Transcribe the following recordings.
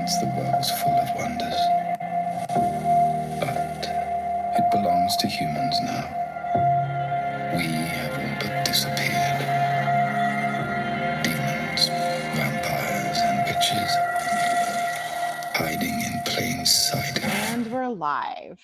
Once the world was full of wonders. But it belongs to humans now. We have all but disappeared. Demons, vampires, and witches. Hiding in plain sight. And we're live.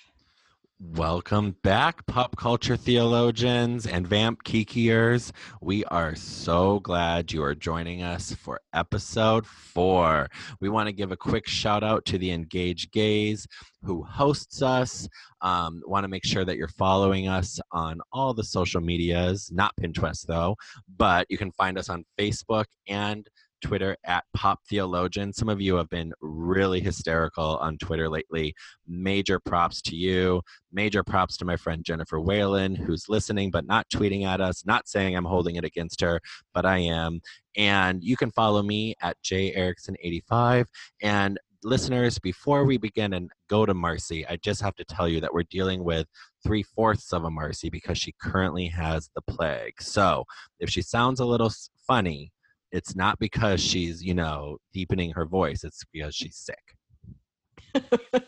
Welcome back, pop culture theologians and vamp kikiers. We are so glad you are joining us for episode four. We want to give a quick shout out to the Engaged Gays who hosts us. Um, want to make sure that you're following us on all the social medias, not Pinterest though, but you can find us on Facebook and Twitter at Pop Theologian. Some of you have been really hysterical on Twitter lately. Major props to you. Major props to my friend Jennifer Whalen, who's listening but not tweeting at us, not saying I'm holding it against her, but I am. And you can follow me at jerickson85. And listeners, before we begin and go to Marcy, I just have to tell you that we're dealing with three fourths of a Marcy because she currently has the plague. So if she sounds a little funny, it's not because she's you know deepening her voice it's because she's sick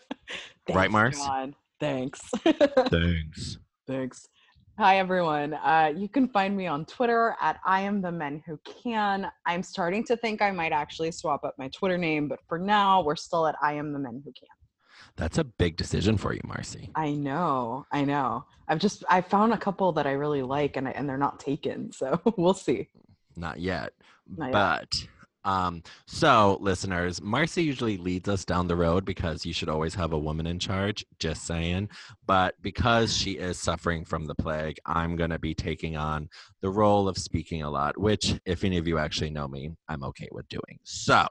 right mars John. Thanks. thanks Thanks. Hi, everyone. Uh, you can find me on Twitter at I am the men who can. I'm starting to think I might actually swap up my Twitter name, but for now, we're still at I am the men who can. that's a big decision for you marcy I know. I know. I've just I found a couple that I really like, and I, and they're not taken, so we'll see. not yet Not yet. but um so listeners marcy usually leads us down the road because you should always have a woman in charge just saying. But because she is suffering from the plague i'm going to be taking on the role of speaking a lot which if any of you actually know me i'm okay with doing. So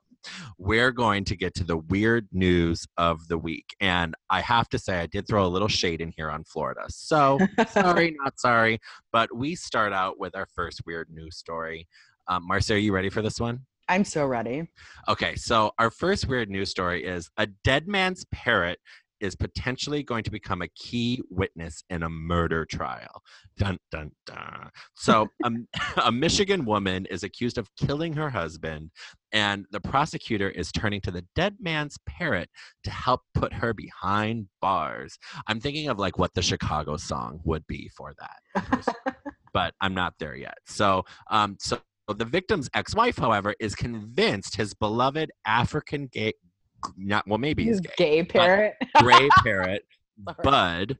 we're going to get to the weird news of the week and i have to say i did throw a little shade in here on florida. So sorry not sorry but we start out with our first weird news story um, marcy are you ready for this one I'm so ready. Okay, so our first weird news story is a dead man's parrot is potentially going to become a key witness in a murder trial. Dun dun dun. So, a, a Michigan woman is accused of killing her husband, and the prosecutor is turning to the dead man's parrot to help put her behind bars. I'm thinking of like what the Chicago song would be for that but I'm not there yet. So, um, so the victim's ex-wife, however, is convinced his beloved African gay, not well, maybe he's His gay, gay parrot. gray parrot, Bud,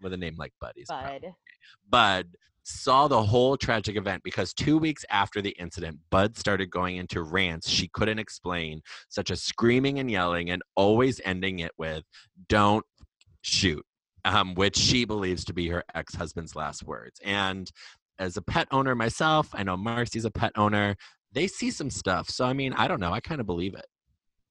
with a name like Buddy's, probably- Bud. Bud saw the whole tragic event because two weeks after the incident, Bud started going into rants she couldn't explain, such as screaming and yelling, and always ending it with "Don't shoot." um, which she believes to be her ex husband's last words. And as a pet owner myself, I know Marcy's a pet owner. They see some stuff. So, I mean, I don't know. I kind of believe it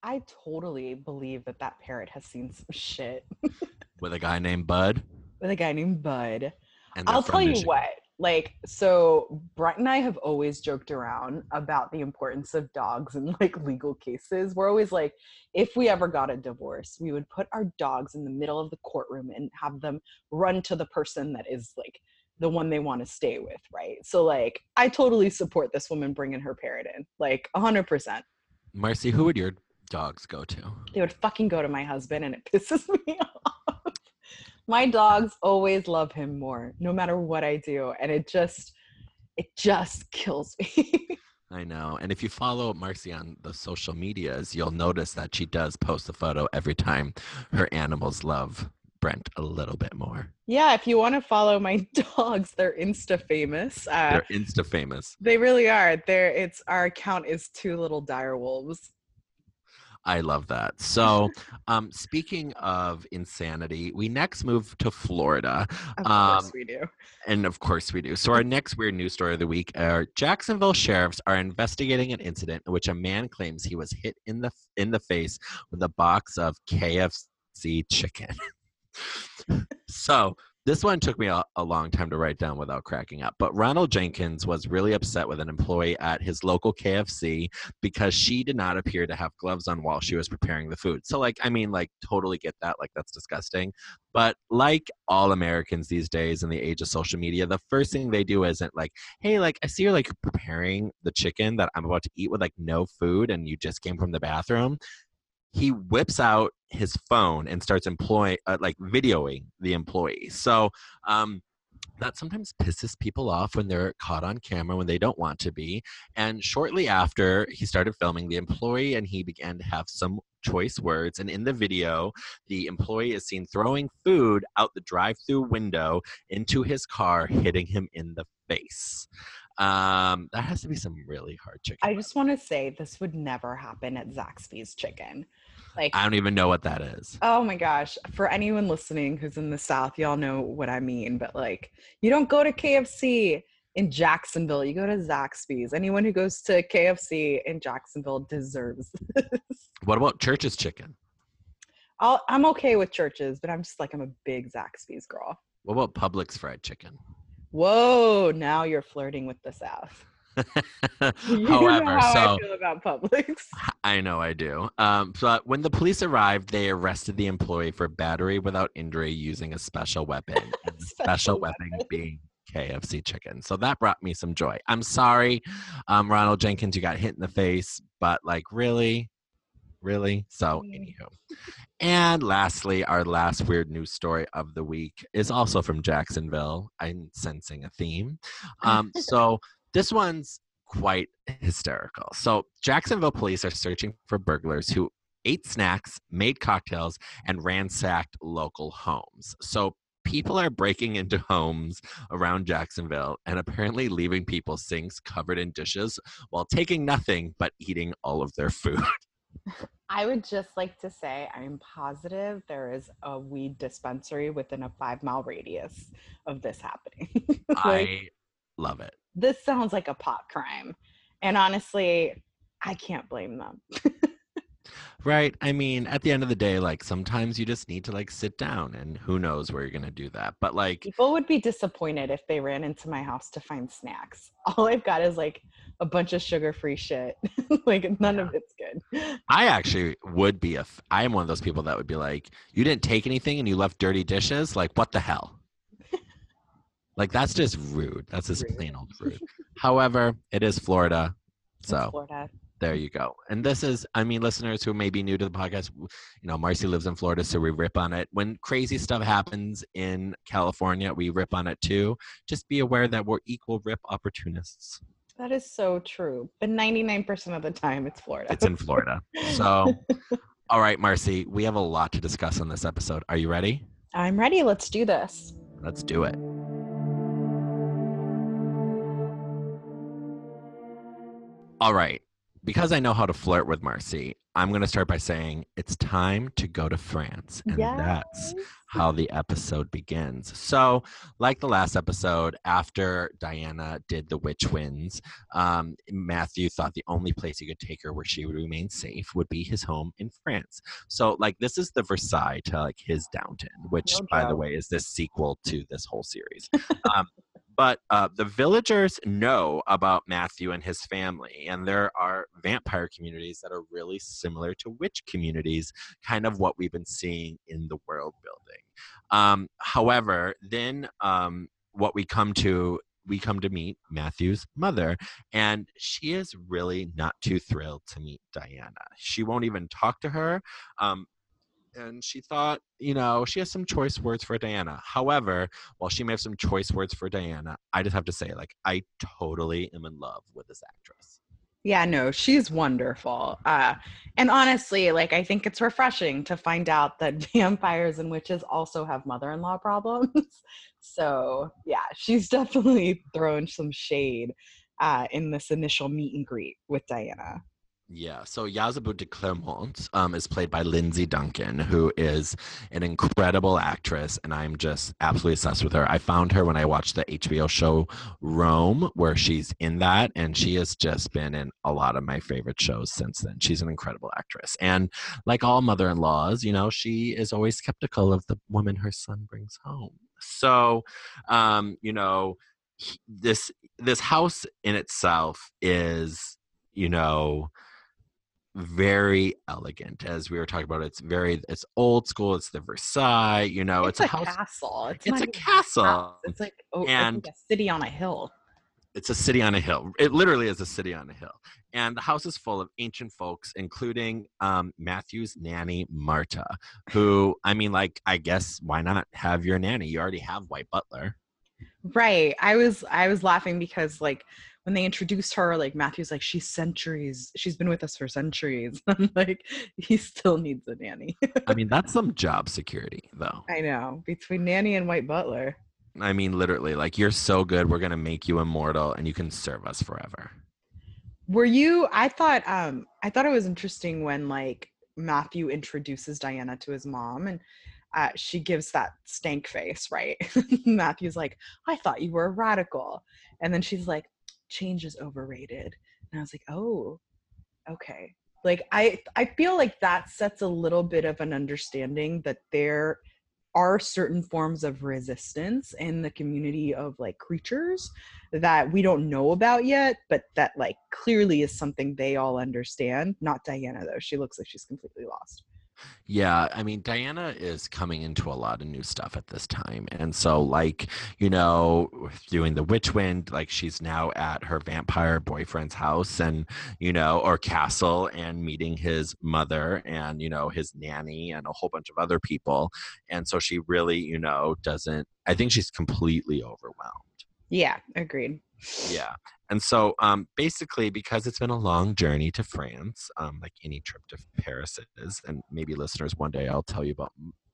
I totally believe that that parrot has seen some shit with a guy named Bud. with a guy named Bud. And I'll tell you what. Like, so Brett and I have always joked around about the importance of dogs in like legal cases. We're always like, if we ever got a divorce, we would put our dogs in the middle of the courtroom and have them run to the person that is like the one they want to stay with, right? So, like, I totally support this woman bringing her parrot in, like, 100%. Marcy, who would your dogs go to? they would fucking go to my husband and it pisses me off. my dogs always love him more, no matter what I do. And it just it just kills me. I know. And if you follow Marcy on the social medias, you'll notice that she does post a photo every time her animals love Brent a little bit more. yeah, if you want to follow my dogs, they're insta famous. Uh, They're insta famous. they really are. They're it's our account is two little dire wolves. I love that. So, um, speaking of insanity, we next move to Florida. Of Um, course we do. And of course we do. So our next weird news story of the week are Jacksonville sheriffs are investigating an incident in which a man claims he was hit in the in the face with a box of KFC chicken. so this one took me a, a long time to write down without cracking up. But Ronald Jenkins was really upset with an employee at his local KFC because she did not appear to have gloves on while she was preparing the food. So like I mean like totally get that like that's disgusting. But like all Americans these days in the age of social media, the first thing they do isn't like, hey, like I see you're like preparing the chicken that I'm about to eat with like no food and you just came from the bathroom. He whips out his phone and starts employing, uh, like videoing the employee. So, um, that sometimes pisses people off when they're caught on camera when they don't want to be. And shortly after he started filming the employee and he began to have some choice words. And in the video, the employee is seen throwing food out the drive through window into his car, hitting him in the face. Um, that has to be some really hard chicken. I just want to say this would never happen at Zaxby's Chicken. Like, I don't even know what that is. oh my gosh, for anyone listening who's in the South, y'all know what I mean. But like, you don't go to KFC in Jacksonville, you go to Zaxby's. Anyone who goes to KFC in Jacksonville deserves this. What about Church's chicken? I'll, I'm okay with Church's, but I'm just like, I'm a big Zaxby's girl. What about Publix fried chicken? Whoa, now you're flirting with the South. You know However, how so I feel about Publix. I know I do. Um, so when the police arrived, they arrested the employee for battery without injury using a special weapon. special, Special weapon weapon. being KFC chicken. So that brought me some joy. I'm sorry, um, Ronald Jenkins, you got hit in the face, but like really, really. So Mm. anywho, and lastly, our last weird news story of the week is also from Jacksonville. I'm sensing a theme. Um, so this one's quite hysterical. So, Jacksonville police are searching for burglars who ate snacks, made cocktails, and ransacked local homes. So, people are breaking into homes around Jacksonville and apparently leaving people's sinks covered in dishes while taking nothing but eating all of their food. I would just like to say I'm positive there is a weed dispensary within a five mile radius of this happening. like, I love it. This sounds like a pot crime. And honestly, I can't blame them. Right. I mean, at the end of the day, like sometimes you just need to like sit down and who knows where you're going to do that. But like, People would be disappointed if they ran into my house to find snacks. All I've got is like a bunch of sugar free shit. like none of it's good. I actually would be a, I am one of those people that would be like, you didn't take anything and you left dirty dishes. Like, what the hell? Like, that's just rude. That's just Rude. plain old rude. However, it is Florida. It's So Florida. there you go. And this is, I mean, listeners who may be new to the podcast, you know, Marcy lives in Florida, so we rip on it. When crazy stuff happens in California, we rip on it too. Just be aware that we're equal rip opportunists. That is so true. But 99% of the time, it's Florida. It's in Florida. So, all right, Marcy, we have a lot to discuss on this episode. Are you ready? I'm ready. Let's do this. Let's do it. All right. Because I know how to flirt with Marcy, I'm going to start by saying it's time to go to France. And that's how the episode begins. So, like the last episode, after Diana did the witch wind, um, Matthew thought the only place he could take her where she would remain safe would be his home in France. So, like, this is the Versailles to like his Downton, which, No by the way, is this sequel to this whole series. um, but uh, the villagers know about Matthew and his family, and there are vampire communities that are really similar to witch communities, kind of what we've been seeing in the world building. Um, however, then um, what we come to we come to meet Matthew's mother, and she is really not too thrilled to meet Diana. She won't even talk to her. Um, and she thought, you know, she has some choice words for Diana. However, while she may have some choice words for Diana, I just have to say, like, I totally am in love with this actress. Yeah, no, she's wonderful. Uh, and honestly, like I think it's refreshing to find out that vampires and witches also have mother-in-law problems. so yeah, she's definitely thrown some shade uh, in this initial meet and greet with Diana. Yeah, so Ysabeau de Clermont um, is played by Lindsay Duncan, who is an incredible actress, and I'm just absolutely obsessed with her. I found her when I watched the HBO show Rome, where she's in that, and she has just been in a lot of my favorite shows since then. She's an incredible actress, and like all mother-in-laws, you know, she is always skeptical of the woman her son brings home. So, um, you know, this this house in itself is, you know very elegant as we were talking about it's very it's old school it's the versailles you know it's, a, house castle. It's, it's a castle house. It's like oh, And- it's like a city on a hill. it's a city on a hill. It literally is a city on a hill. And the house is full of ancient folks, including um, Matthew's nanny, Marta, who, I mean, like, I guess why not have your nanny? You already have White Butler. Right. I was I was laughing because like when they introduced her, like Matthew's like, she's centuries, she's been with us for centuries. I'm like, he still needs a nanny. I mean, that's some job security, though. I know. Between nanny and White Butler. I mean, literally, like, you're so good, we're going to make you immortal and you can serve us forever. Were you, I thought, um, I thought it was interesting when like Matthew introduces Diana to his mom and uh, she gives that stank face, right? Matthew's like, I thought you were a radical. And then she's like, change is overrated. And I was like, oh, okay. Like I I feel like that sets a little bit of an understanding that there are certain forms of resistance in the community of like creatures that we don't know about yet, but that like clearly is something they all understand. Not Diana though. She looks like she's completely lost. Yeah, I mean, Diana is coming into a lot of new stuff at this time. And so, like, you know, doing the witch wind, like, she's now at her vampire boyfriend's house and, you know, or castle and meeting his mother and, you know, his nanny and a whole bunch of other people. And so she really, you know, doesn't, I think she's completely overwhelmed. Yeah, agreed. Yeah. And so um, basically, because it's been a long journey to France, um, like any trip to Paris is, and maybe listeners, one day I'll tell you about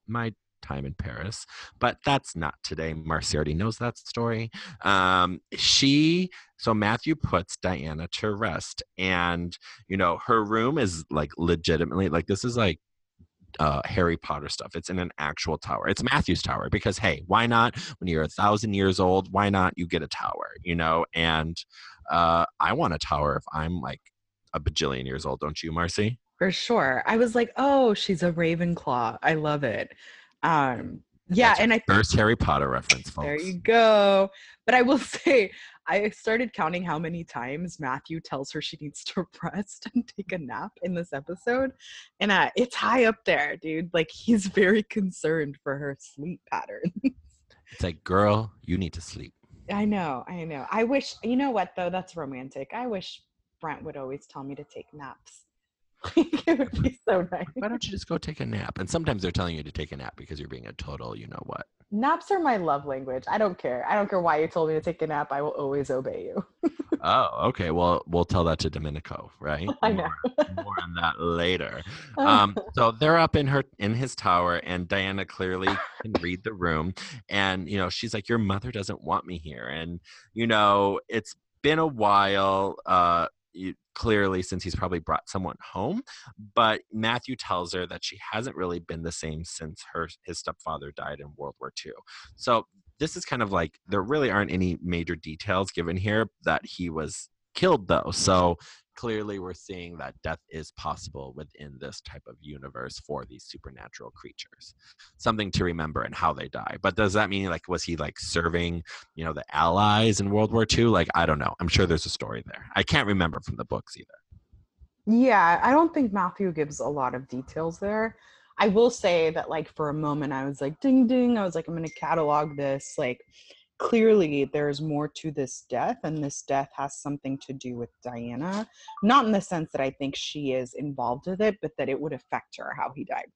my time in Paris, but that's not today. Marcy already knows that story. Um, she, so Matthew puts Diana to rest, and you know, her room is like legitimately like this is like uh, Harry Potter stuff. It's in an actual tower. It's Matthew's tower because hey, why not? When you're a thousand years old, why not you get a tower? You know, and uh, I want a tower if I'm like a bajillion years old, don't you, Marcy? For sure. I was like, oh, she's a Ravenclaw. I love it. Um, yeah, and I first Harry Potter reference, folks. there you go. But I will say, I started counting how many times Matthew tells her she needs to rest and take a nap in this episode, and uh, it's high up there, dude. Like he's very concerned for her sleep pattern. It's like, girl, you need to sleep. I know, I know. I wish, you know what though? That's romantic. I wish Brent would always tell me to take naps. it would be so nice. Why don't you just go take a nap? And sometimes they're telling you to take a nap because you're being a total, you know what. Naps are my love language. I don't care. I don't care why you told me to take a nap. I will always obey you. Oh, okay. Well, we'll tell that to Domenico, right? I know. More, more on that later. Um, so they're up in her in his tower, and Diana clearly can read the room, and you know she's like, "Your mother doesn't want me here," and you know it's been a while. Uh, you, clearly since he's probably brought someone home but matthew tells her that she hasn't really been the same since her his stepfather died in world war ii so this is kind of like there really aren't any major details given here that he was killed though. So clearly we're seeing that death is possible within this type of universe for these supernatural creatures something to remember and how they die but does that mean like was he like serving you know the allies in world war ii like i don't know i'm sure there's a story there i can't remember from the books either Yeah, I don't think Matthew gives a lot of details there. I will say that, like, for a moment, I was like, ding, ding. I was like, I'm to catalog this. Like, clearly, there's more to this death, and this death has something to do with Diana. Not in the sense that I think she is involved with it, but that it would affect her how he died.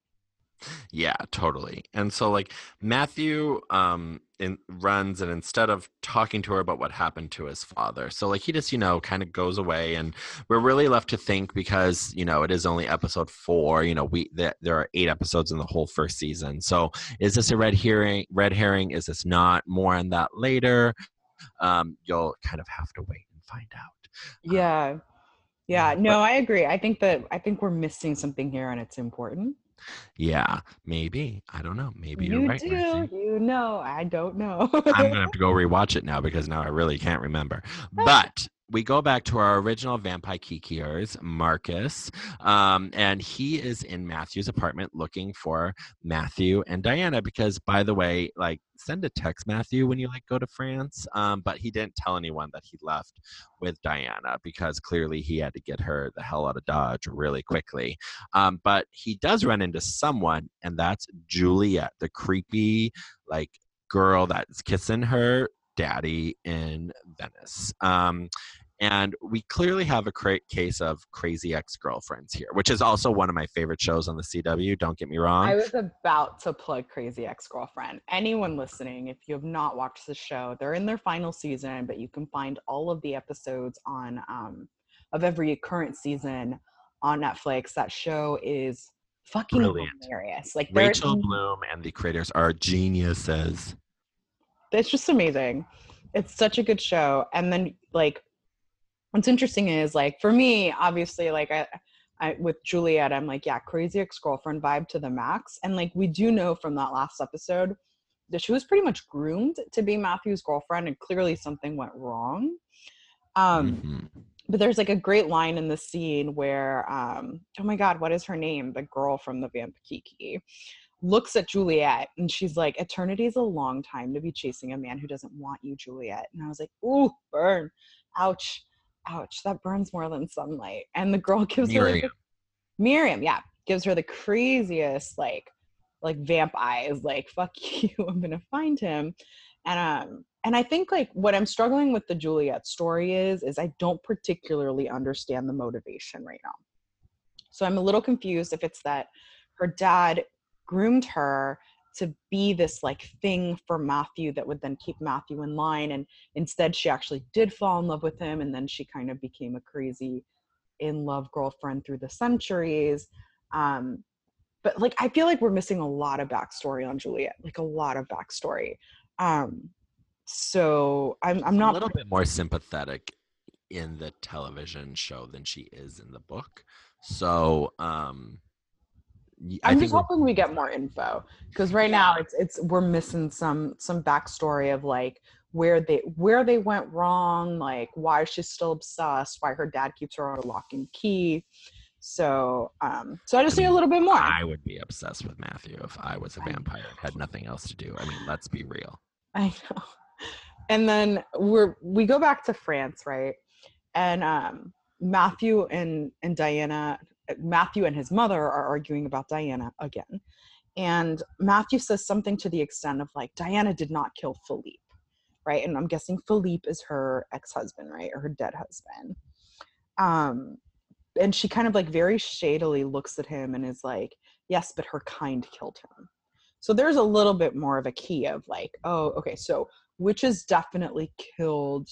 Yeah, totally. And so like Matthew um in, runs and instead of talking to her about what happened to his father. So like he just, you know, kind of goes away and we're really left to think because, you know, it is only episode 4, you know, we there, there are 8 episodes in the whole first season. So is this a red herring red herring is this not more on that later? Um you'll kind of have to wait and find out. Yeah. Yeah. Yeah, No, I agree. I think that I think we're missing something here, and it's important. Yeah, maybe. I don't know. Maybe you're right. do. Marcy. You know. I don't know. I'm gonna have to go rewatch it now because now I really can't remember. But we go back to our original vampire kikiers, Marcus, um, and he is in Matthew's apartment looking for Matthew and Diana because, by the way, like send a text Matthew when you like go to France. Um, but he didn't tell anyone that he left with Diana because clearly he had to get her the hell out of Dodge really quickly. Um, but he does run into someone, and that's Juliet, the creepy like girl that's kissing her daddy in Venice. Um, and we clearly have a cra- case of crazy ex-girlfriends here, which is also one of my favorite shows on the CW. Don't get me wrong. I was about to plug Crazy Ex Girlfriend. Anyone listening, if you have not watched the show, they're in their final season, but you can find all of the episodes on um, of every current season on Netflix. That show is fucking Brilliant. hilarious. Like Rachel Bloom and the creators are geniuses. It's just amazing. It's such a good show. And then like what's interesting is like for me, obviously, like I, I with Juliet, I'm like, yeah, crazy ex-girlfriend vibe to the max. And like we do know from that last episode that she was pretty much groomed to be Matthew's girlfriend and clearly something went wrong. Um Mhm. but there's like a great line in the scene where um oh my god what is her name the girl from the vamp kiki looks at juliet and she's like eternity is a long time to be chasing a man who doesn't want you juliet. And i was like ooh burn. Ouch. Ouch. That burns more than sunlight. And the girl gives her Miriam. the- miriam yeah gives her the craziest like like vamp eyes like fuck you i'm gonna find him. And um and i think like what i'm struggling with the juliet story is is i don't particularly understand the motivation right now. So i'm a little confused if it's that her dad groomed her to be this like thing for matthew that would then keep matthew in line and instead she actually did fall in love with him and then she kind of became a crazy in love girlfriend through the centuries um but like i feel like we're missing a lot of backstory on juliet like a lot of backstory um so i'm i'm not a little bit more sympathetic in the television show than she is in the book. So, um, i'm just hoping we get more info because right now it's it's we're missing some some backstory of like where they where they went wrong like why she's still obsessed why her dad keeps her on a lock and key so um so i just need a little bit more I would be obsessed with Matthew if I was a vampire and had nothing else to do. I mean, let's be real. I know. And then we're we go back to France, right? And um Matthew and and Diana Matthew and his mother are arguing about Diana again. And Matthew says something to the extent of like Diana did not kill Philippe, right? And I'm guessing Philippe is her ex-husband, right? Or her dead husband. Um and she kind of like very shadily looks at him and is like, "Yes, but her kind killed him." So there's a little bit more of a key of like, oh, okay, so witches definitely killed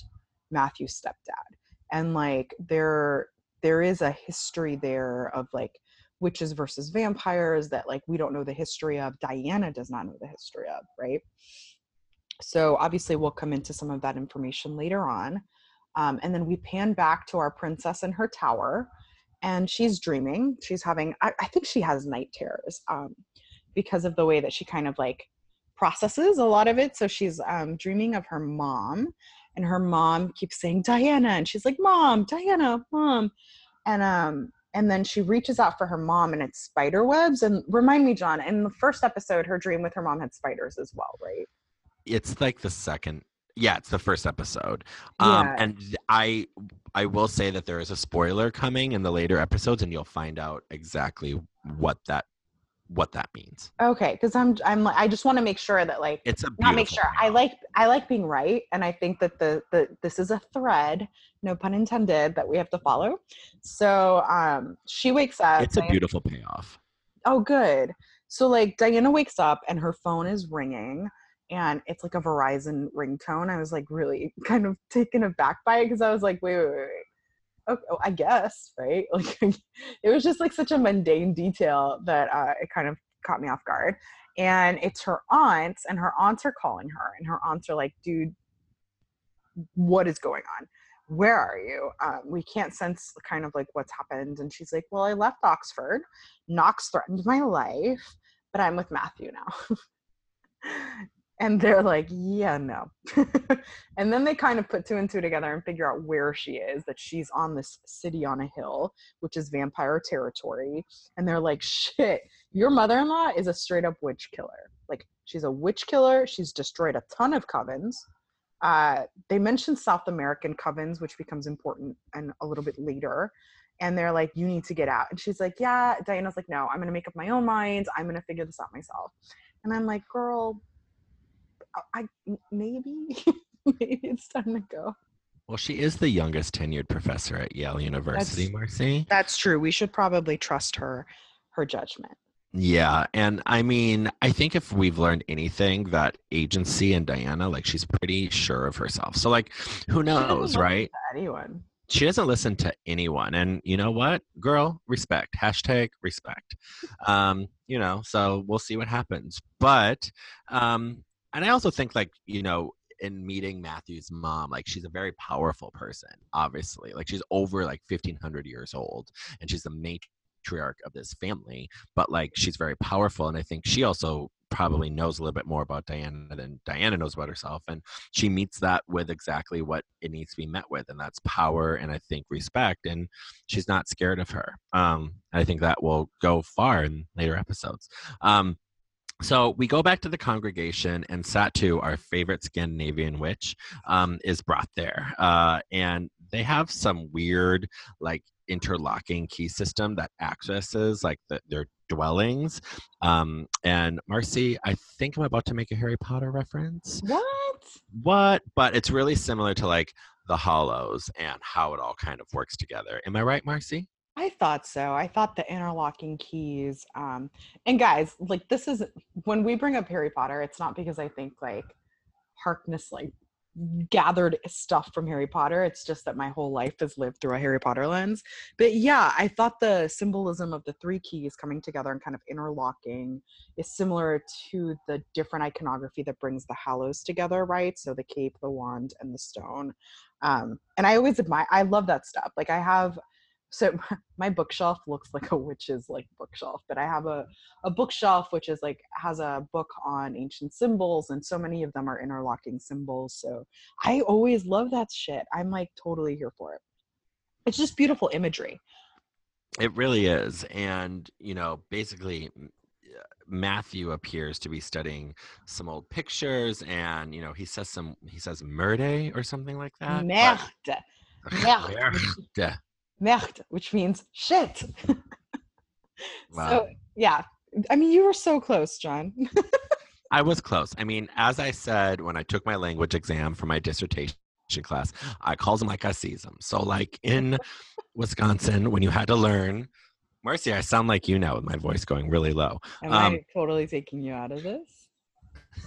Matthew's stepdad. And like there there is a history there of like witches versus vampires that like we don't know the history of. Diana does not know the history of, right? So obviously we'll come into some of that information later on. Um, and then we pan back to our princess in her tower and she's dreaming. She's having, I, I think she has night terrors um, because of the way that she kind of like processes a lot of it. So she's um, dreaming of her mom, and her mom keeps saying Diana, and she's like, "Mom, Diana, mom," and um, and then she reaches out for her mom, and it's spider webs. And remind me, John, in the first episode, her dream with her mom had spiders as well, right? It's like the second. Yeah, it's the first episode. Um, Yeah. and I I will say that there is a spoiler coming in the later episodes, and you'll find out exactly what that what that means. Okay, because I'm I'm I just want to make sure that like It's a not make sure i like i like being right and i think that the the this is a thread no pun intended that we have to follow so um she wakes up It's a beautiful payoff. oh good so like diana wakes up and her phone is ringing and it's like a verizon ringtone i was like really kind of taken aback by it because i was like wait wait wait wait oh, i guess right? Like it was just like such a mundane detail that uh, it kind of caught me off guard. And it's her aunts and her aunts are calling her and her aunts are like dude what is going on? Where are you? Um, we can't sense kind of like what's happened. And she's like well i left oxford. Knox threatened my life but i'm with matthew now and they're like yeah no. And then they kind of put two and two together and figure out where she is that she's on this city on a hill which is vampire territory and they're like shit your mother-in-law is a straight up witch killer. Like she's a witch killer she's destroyed a ton of covens. Uh, they mention south american covens which becomes important and a little bit later and they're like you need to get out. And she's like yeah. Diana's like no i'm gonna make up my own mind i'm gonna figure this out myself. And i'm like girl I maybe maybe it's time to go. Well, she is the youngest tenured professor at Yale University, Marcy. That's true. We should probably trust her her judgment. Yeah, and I mean, I think if we've learned anything, that agency and Diana, like, she's pretty sure of herself. So, like, who knows, right? Anyone. She doesn't listen to anyone, and you know what, girl, respect. Hashtag respect. Um, you know, so we'll see what happens. But, um, and I also think, like, you know, in meeting Matthew's mom, like she's a very powerful person, obviously. Like she's over like 1500 years old and she's the matriarch of this family, but like she's very powerful. And I think she also probably knows a little bit more about Diana than Diana knows about herself. And she meets that with exactly what it needs to be met with, and that's power and I think respect. And she's not scared of her. Um, I think that will go far in later episodes. Um, so we go back to the congregation, and Satu, our favorite Scandinavian witch, um, is brought there. Uh, and they have some weird, like, interlocking key system that accesses like the, their dwellings. Um, and Marcy, I think I'm about to make a Harry Potter reference. What? What? But it's really similar to like the Hallows and how it all kind of works together. Am I right, Marcy? I thought so. I thought the interlocking keys. Um, and guys, like this is when we bring up Harry Potter, it's not because I think like Harkness like gathered stuff from Harry Potter. It's just that my whole life has lived through a Harry Potter lens. But yeah, I thought the symbolism of the three keys coming together and kind of interlocking is similar to the different iconography that brings the Hallows together, right? So the cape, the wand, and the stone. Um, and I always admire, I love that stuff. Like I have so my bookshelf looks like a witch's like bookshelf but i have a, a bookshelf which is like has a book on ancient symbols and so many of them are interlocking symbols so i always love that shit i'm like totally here for it it's just beautiful imagery it really is and you know basically Matthew appears to be studying some old pictures, and you know he says some he says merde or something like that. Merde. Merde. Merde merde, which means shit. Wow. So yeah, I mean, you were so close, John. I was close. I mean, as I said when I took my language exam for my dissertation class, I calls them like I sees them. So, like in Wisconsin, when you had to learn, Marcy, I sound like you now with my voice going really low. Am um, I totally taking you out of this?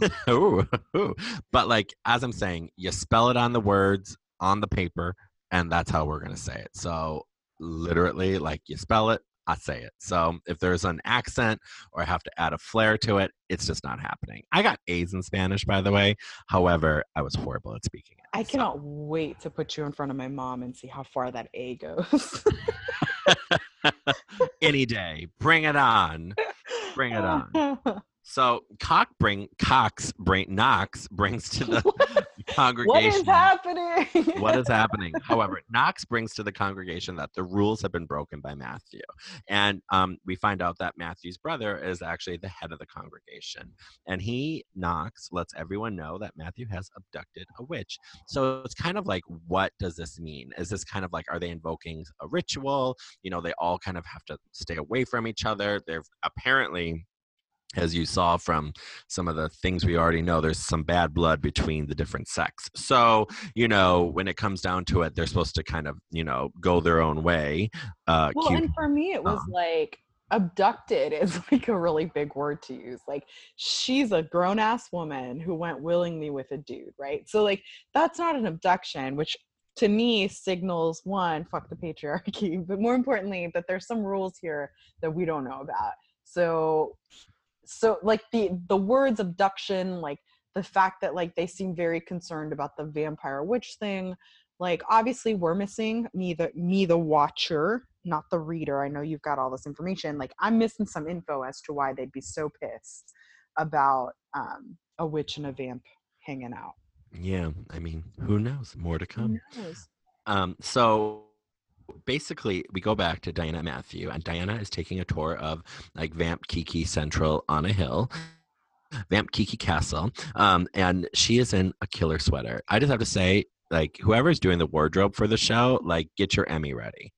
ooh, ooh. But like as I'm saying, you spell it on the words on the paper, and that's how we're going to say it. So, literally, like you spell it, I say it. So, if there's an accent or I have to add a flair to it, it's just not happening. I got A's in Spanish, by the way. However, I was horrible at speaking it. I cannot wait to put you in front of my mom and see how far that A goes. Any day. Bring it on. Bring it on. So Cock bring Cox bring Knox brings to the congregation. What is happening? what is happening? However, Knox brings to the congregation that the rules have been broken by Matthew, and um, we find out that Matthew's brother is actually the head of the congregation, and he Knox lets everyone know that Matthew has abducted a witch. So it's kind of like, what does this mean? Is this kind of like, are they invoking a ritual? You know, they all kind of have to stay away from each other. They're apparently as you saw from some of the things we already know, there's some bad blood between the different sects. So, you know, when it comes down to it, they're supposed to kind of, you know, go their own way. Uh, well, cute. and for me, it was um, like abducted is like a really big word to use. Like, she's a grown ass woman who went willingly with a dude, right? So, like, that's not an abduction, which to me signals one, fuck the patriarchy, but more importantly, that there's some rules here that we don't know about. So so like the the words abduction like the fact that like they seem very concerned about the vampire witch thing like obviously we're missing me the me the watcher not the reader. I know you've got all this information. Like i'm missing some info as to why they'd be so pissed about um a witch and a vamp hanging out. Yeah i mean who knows? More to come. Um so basically we go back to Diana Matthew, and Diana is taking a tour of like Vamp Kiki Central on a hill. Vamp Kiki Castle, um, and she is in a killer sweater. I just have to say, like, whoever's doing the wardrobe for the show, like, get your Emmy ready.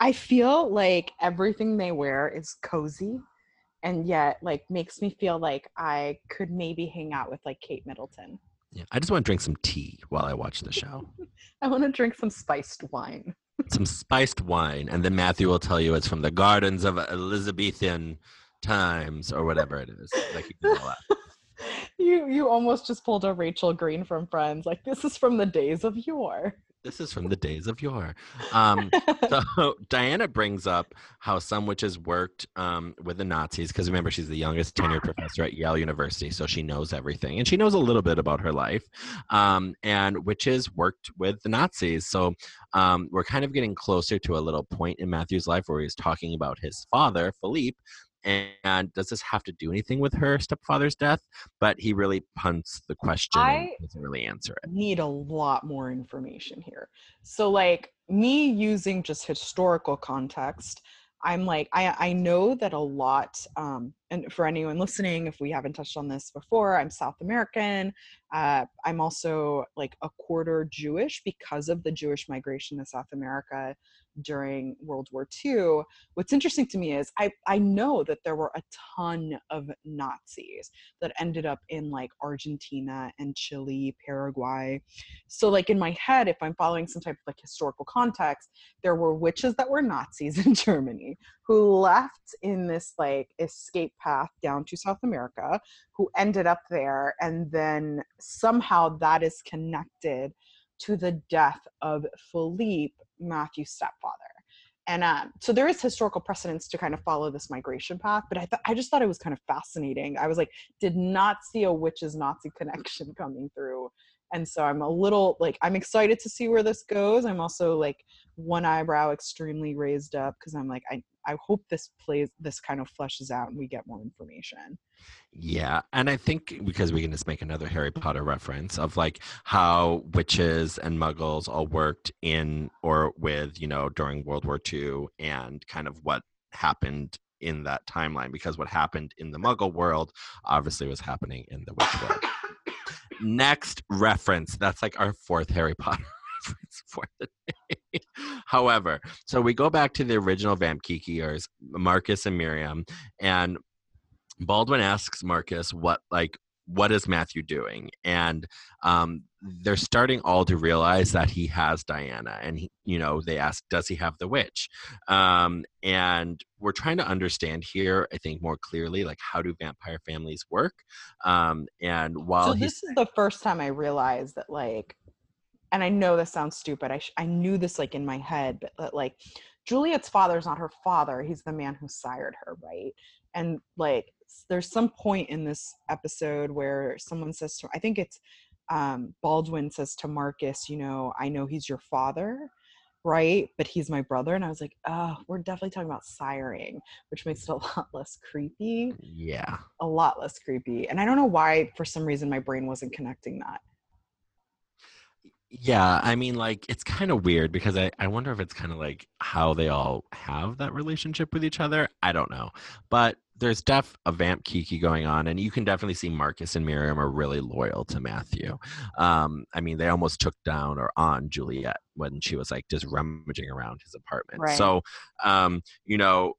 I feel like everything they wear is cozy, and yet, like, makes me feel like I could maybe hang out with like Kate Middleton. Yeah, I just want to drink some tea while I watch the show. I want to drink some spiced wine. Some spiced wine, and then Matthew will tell you it's from the gardens of Elizabethan times or whatever it is. Like that. you you almost just pulled a Rachel Green from Friends. Like this is from the days of yore. This is from the days of yore. Um, so Diana brings up how some witches worked um, with the Nazis because remember she's the youngest tenured professor at Yale University, so she knows everything and she knows a little bit about her life. Um, and witches worked with the Nazis, so um, we're kind of getting closer to a little point in Matthew's life where he's talking about his father, Philippe, and does this have to do anything with her stepfather's death? But he really punts the question I doesn't really answer it. Need a lot more information here. So, like me using just historical context, I'm like, I, I know that a lot, um, and for anyone listening, if we haven't touched on this before, I'm South American. Uh, I'm also like a quarter Jewish because of the Jewish migration to South America during World War II. What's interesting to me is I, I know that there were a ton of Nazis that ended up in like Argentina and Chile, Paraguay. So, like in my head, if I'm following some type of like historical context, there were witches that were Nazis in Germany who left in this like escape path down to South America, who ended up there, and then somehow that is connected to the death of Philippe, Matthew's stepfather. And uh, so there is historical precedence to kind of follow this migration path, but I, th- I just thought it was kind of fascinating. I was like, did not see a witch's Nazi connection coming through. And so I'm a little like, I'm excited to see where this goes. I'm also like one eyebrow extremely raised up because I'm like, I, I hope this plays, this kind of fleshes out and we get more information. Yeah, and I think because we can just make another Harry Potter reference of like how witches and muggles all worked in or with, you know, during World War II and kind of what happened in that timeline because what happened in the muggle world obviously was happening in the witch world. Next reference, that's like our fourth Harry Potter reference for the day. However, so we go back to the original Vamp Kikiers, Marcus and Miriam, and Baldwin asks Marcus what like what is Matthew doing? And um, they're starting all to realize that he has Diana, and he, you know they ask, does he have the witch? Um, and we're trying to understand here, I think, more clearly, like how do vampire families work? Um, and while so this is the first time I realized that, like, and I know this sounds stupid. I sh- I knew this like in my head, but, but like Juliet's father is not her father; he's the man who sired her, right? And like there's some point in this episode where someone says to I think it's um, Baldwin says to Marcus, you know, I know he's your father, right? But he's my brother. And I was like, oh, we're definitely talking about siring, which makes it a lot less creepy. Yeah. A lot less creepy. And I don't know why, for some reason, my brain wasn't connecting that. Yeah, I mean, like, it's kind of weird because I, I wonder if it's kind of like how they all have that relationship with each other. I don't know. But there's def a vamp kiki going on, and you can definitely see Marcus and Miriam are really loyal to Matthew. Um, I mean, they almost took down or on Juliet when she was like just rummaging around his apartment. Right. So, um, you know,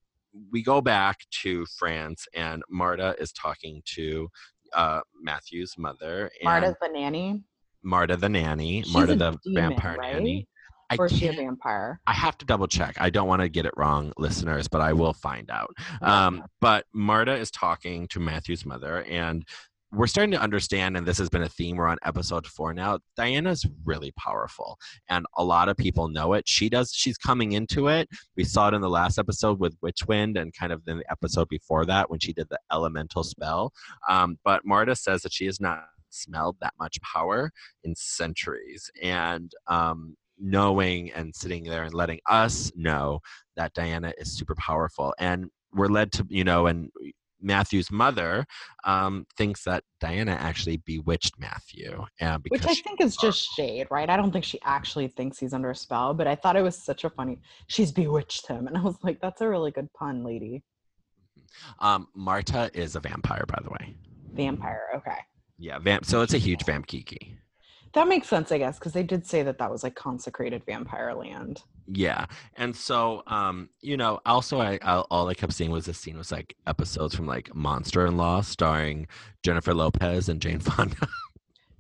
we go back to France, and Marta is talking to uh, Matthew's mother. And Marta's the nanny. Marta the nanny, She's Marta the demon, vampire right? nanny. I Or is she a vampire? I have to double check. I don't want to get it wrong, listeners, but I will find out. Um, but Marta is talking to Matthew's mother, and we're starting to understand, and this has been a theme. We're on episode four now. Diana's really powerful, and a lot of people know it. She does. She's coming into it. We saw it in the last episode with Witchwind, and kind of in the episode before that when she did the elemental spell. Um, but Marta says that she is not smelled that much power in centuries, and um, knowing and sitting there and letting us know that Diana is super powerful. And we're led to, you know, and Matthew's mother um, thinks that Diana actually bewitched Matthew. Uh, because Which I think is just shade, right? I don't think she actually thinks he's under a spell, but I thought it was such a funny. She's bewitched him, and I was like, "That's a really good pun, lady." um, Marta is a vampire, by the way. Vampire. Okay, Yeah, vamp. So it's a huge vamp kiki. that makes sense, I guess, because they did say that that was like consecrated vampire land. Yeah, and so um, you know, also I, I all I kept seeing was this scene was like episodes from like Monster in Law, starring Jennifer Lopez and Jane Fonda.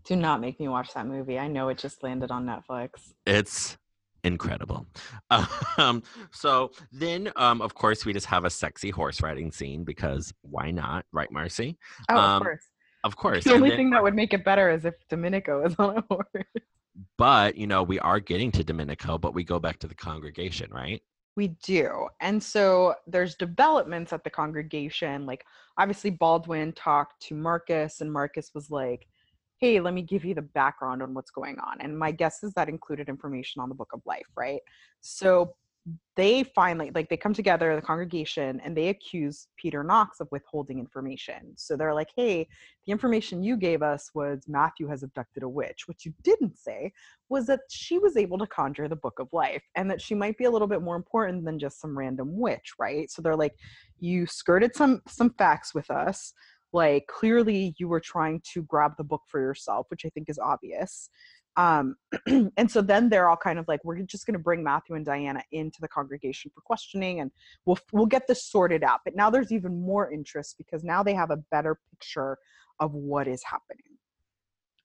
Do not make me watch that movie. I know it just landed on Netflix. It's incredible. Um, so then, um, of course, we just have a sexy horse riding scene because why not, right, Marcy? Oh, Um, of course. Of course. The only then- thing that would make it better is if Domenico is on a horse. but you know, we are getting to Domenico, but we go back to the congregation, right? We do. And so there's developments at the congregation. Like, obviously, Baldwin talked to Marcus, and Marcus was like, Hey, let me give you the background on what's going on. And my guess is that included information on the book of life, right? So they finally, like, they come together, the congregation, and they accuse Peter Knox of withholding information. So they're like, Hey, the information you gave us was Matthew has abducted a witch. What you didn't say was that she was able to conjure the book of life and that she might be a little bit more important than just some random witch right so they're like you skirted some some facts with us like clearly you were trying to grab the book for yourself which i think is obvious um and so then they're all kind of like we're just going to bring matthew and diana into the congregation for questioning and we'll we'll get this sorted out but now there's even more interest because now they have a better picture of what is happening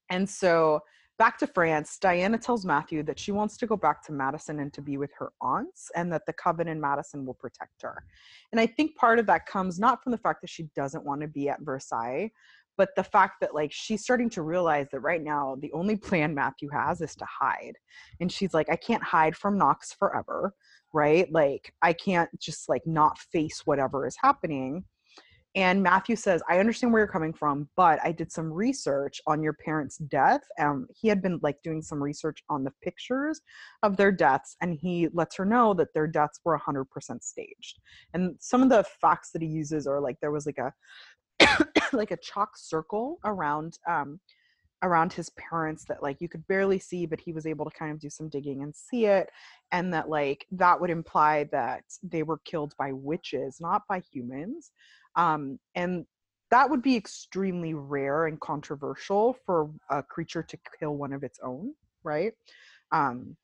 and so back to France, Diana tells Matthew that she wants to go back to Madison and to be with her aunts, and that the coven in Madison will protect her. And I think part of that comes not from the fact that she doesn't want to be at Versailles, but the fact that like she's starting to realize that right now the only plan Matthew has is to hide. And she's like, I can't hide from Knox forever, right? Like I can't just like not face whatever is happening. And Matthew says, I understand where you're coming from, but I did some research on your parents' death. Um, he had been like doing some research on the pictures of their deaths, and he lets her know that their deaths were 100% staged. And some of the facts that he uses are like there was like a like a chalk circle around um around his parents that like you could barely see but he was able to kind of do some digging and see it and that like that would imply that they were killed by witches not by humans um, and that would be extremely rare and controversial for a creature to kill one of its own right? Um,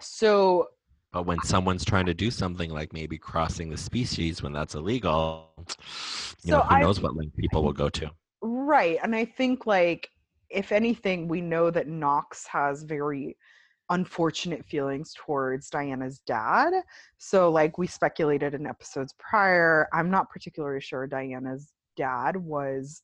so But when someone's trying to do something like maybe crossing the species when that's illegal, you So know, who I- knows what length people will go to. right and i think like if anything we know that knox has very unfortunate feelings towards diana's dad so like we speculated in episodes prior i'm not particularly sure diana's dad was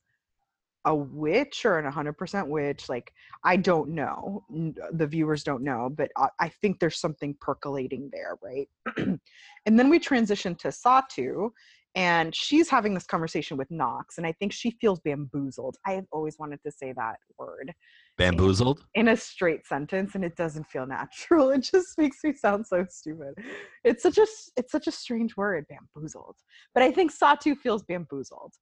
a witch or an 100% witch like i don't know uh, the viewers don't know but I, I think there's something percolating there right? And then we transition to satu and she's having this conversation with knox and i think she feels bamboozled. I have always wanted to say that word Bamboozled? in a straight sentence and it doesn't feel natural. It just makes me sound so stupid. It's such a it's such a strange word bamboozled. But i think satu feels bamboozled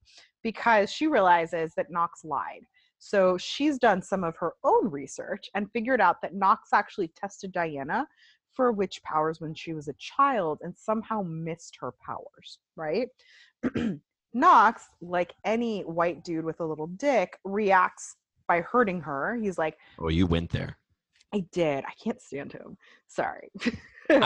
because she realizes that knox lied. So she's done some of her own research and figured out that knox actually tested diana for witch powers when she was a child and somehow missed her powers right? Knox like any white dude with a little dick reacts by hurting her he's like Oh, you went there. I did. I can't stand him. Sorry.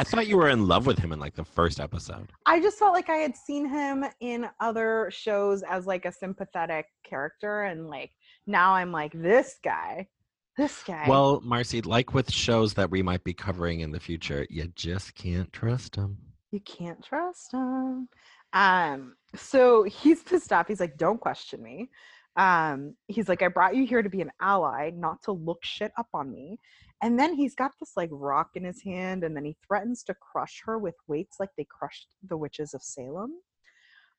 I thought you were in love with him in like the first episode. I just felt like I had seen him in other shows as like a sympathetic character and like now I'm like this guy. This guy. Well, Marcy, like with shows that we might be covering in the future, you just can't trust him. you can't trust him. Um so he's pissed off. He's like don't question me. Um he's like I brought you here to be an ally, not to look shit up on me. And then he's got this like rock in his hand and then he threatens to crush her with weights like they crushed the witches of Salem.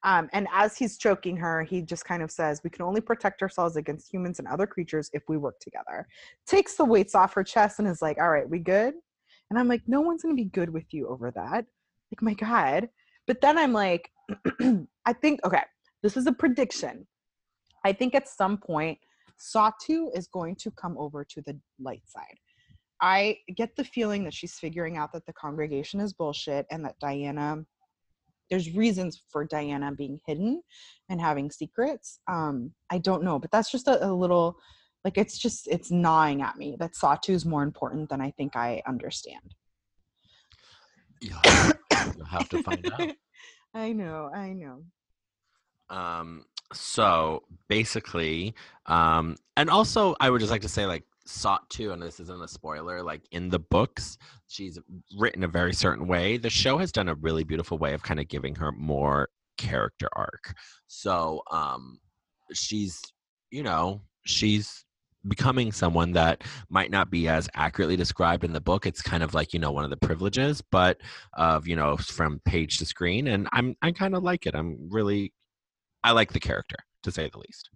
Um, and as he's choking her, he just kind of says, We can only protect ourselves against humans and other creatures if we work together. Takes the weights off her chest and is like, All right, we good? And I'm like, No one's going to be good with you over that. Like, my God. But then I'm like, I think, okay, this is a prediction. I think at some point, Satu is going to come over to the light side. I get the feeling that she's figuring out that the congregation is bullshit and that Diana there's reasons for Diana being hidden and having secrets. Um, I don't know, but that's just a, a little like it's just it's gnawing at me that Satu is more important than I think I understand. You'll have, you'll have to find out. I know, I know. Um, so basically, um, and also I would just like to say, like, Satu, and this isn't a spoiler, like in the books, she's written a very certain way. The show has done a really beautiful way of kind of giving her more character arc. So um she's, you know, she's becoming someone that might not be as accurately described in the book it's kind of like you know one of the privileges but of you know from page to screen and i'm i kind of like it i'm really i like the character to say the least